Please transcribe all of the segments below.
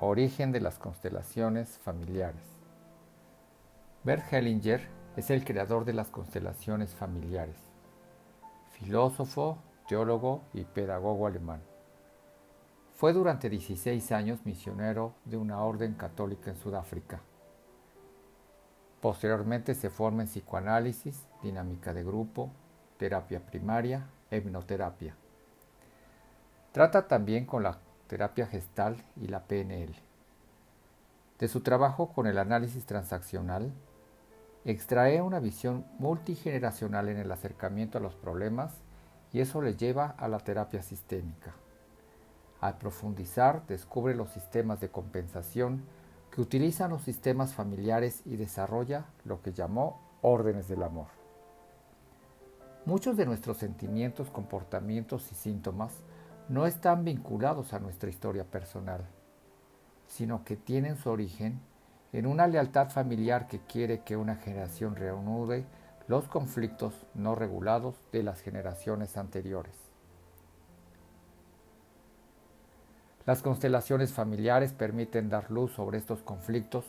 Origen de las constelaciones familiares. Bert Hellinger es el creador de las constelaciones familiares, filósofo, teólogo y pedagogo alemán. Fue durante 16 años misionero de una orden católica en Sudáfrica. Posteriormente se forma en psicoanálisis, dinámica de grupo, terapia primaria, hipnoterapia. Trata también con la terapia gestal y la PNL. De su trabajo con el análisis transaccional, extrae una visión multigeneracional en el acercamiento a los problemas y eso le lleva a la terapia sistémica. Al profundizar, descubre los sistemas de compensación que utilizan los sistemas familiares y desarrolla lo que llamó órdenes del amor. Muchos de nuestros sentimientos, comportamientos y síntomas no están vinculados a nuestra historia personal, sino que tienen su origen en una lealtad familiar que quiere que una generación reanude los conflictos no regulados de las generaciones anteriores. Las constelaciones familiares permiten dar luz sobre estos conflictos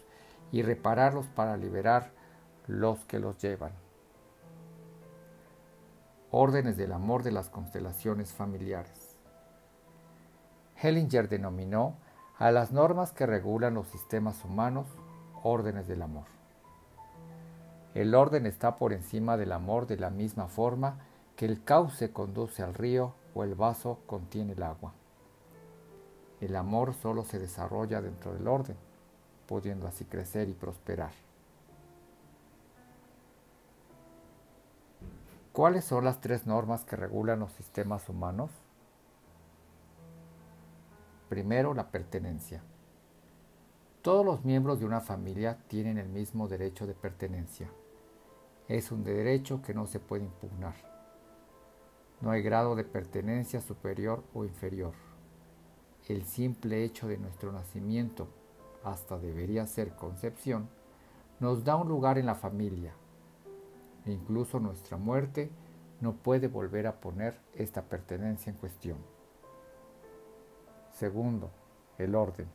y repararlos para liberar los que los llevan. Órdenes del amor de las constelaciones familiares. Hellinger denominó a las normas que regulan los sistemas humanos órdenes del amor. El orden está por encima del amor de la misma forma que el cauce conduce al río o el vaso contiene el agua. El amor solo se desarrolla dentro del orden, pudiendo así crecer y prosperar. ¿Cuáles son las tres normas que regulan los sistemas humanos? Primero, la pertenencia. Todos los miembros de una familia tienen el mismo derecho de pertenencia. Es un derecho que no se puede impugnar. No hay grado de pertenencia superior o inferior. El simple hecho de nuestro nacimiento, hasta debería ser concepción, nos da un lugar en la familia. incluso nuestra muerte no puede volver a poner esta pertenencia en cuestión. Segundo, el orden.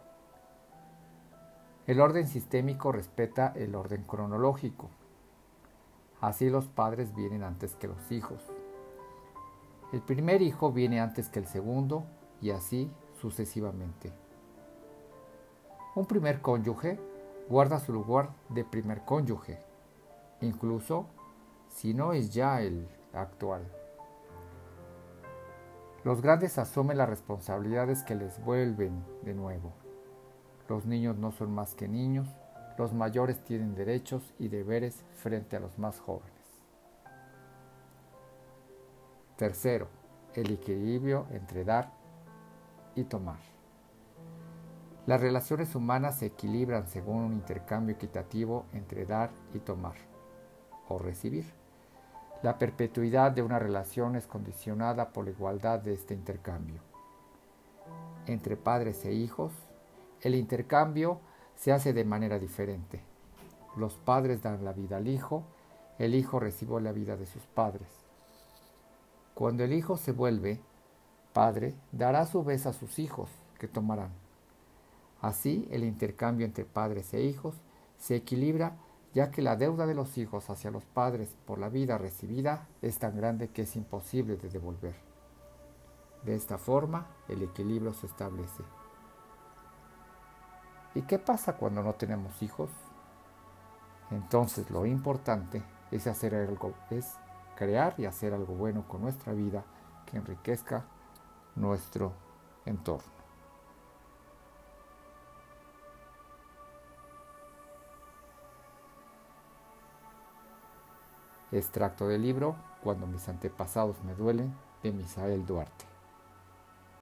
El orden sistémico respeta el orden cronológico. Así los padres vienen antes que los hijos. El primer hijo viene antes que el segundo y así sucesivamente. Un primer cónyuge guarda su lugar de primer cónyuge, incluso si no es ya el actual. Los grandes asumen las responsabilidades que les vuelven de nuevo. Los niños no son más que niños, los mayores tienen derechos y deberes frente a los más jóvenes. Tercero, el equilibrio entre dar y tomar. Las relaciones humanas se equilibran según un intercambio equitativo entre dar y tomar, o recibir. La perpetuidad de una relación es condicionada por la igualdad de este intercambio. Entre padres e hijos, el intercambio se hace de manera diferente. Los padres dan la vida al hijo, el hijo recibe la vida de sus padres. Cuando el hijo se vuelve padre, dará a su vez a sus hijos, que tomarán. Así, el intercambio entre padres e hijos se equilibra ya que la deuda de los hijos hacia los padres por la vida recibida es tan grande que es imposible de devolver. De esta forma, el equilibrio se establece. ¿Y qué pasa cuando no tenemos hijos? Entonces lo importante es hacer algo, es crear y hacer algo bueno con nuestra vida que enriquezca nuestro entorno. Extracto del libro Cuando mis antepasados me duelen de Misael Duarte.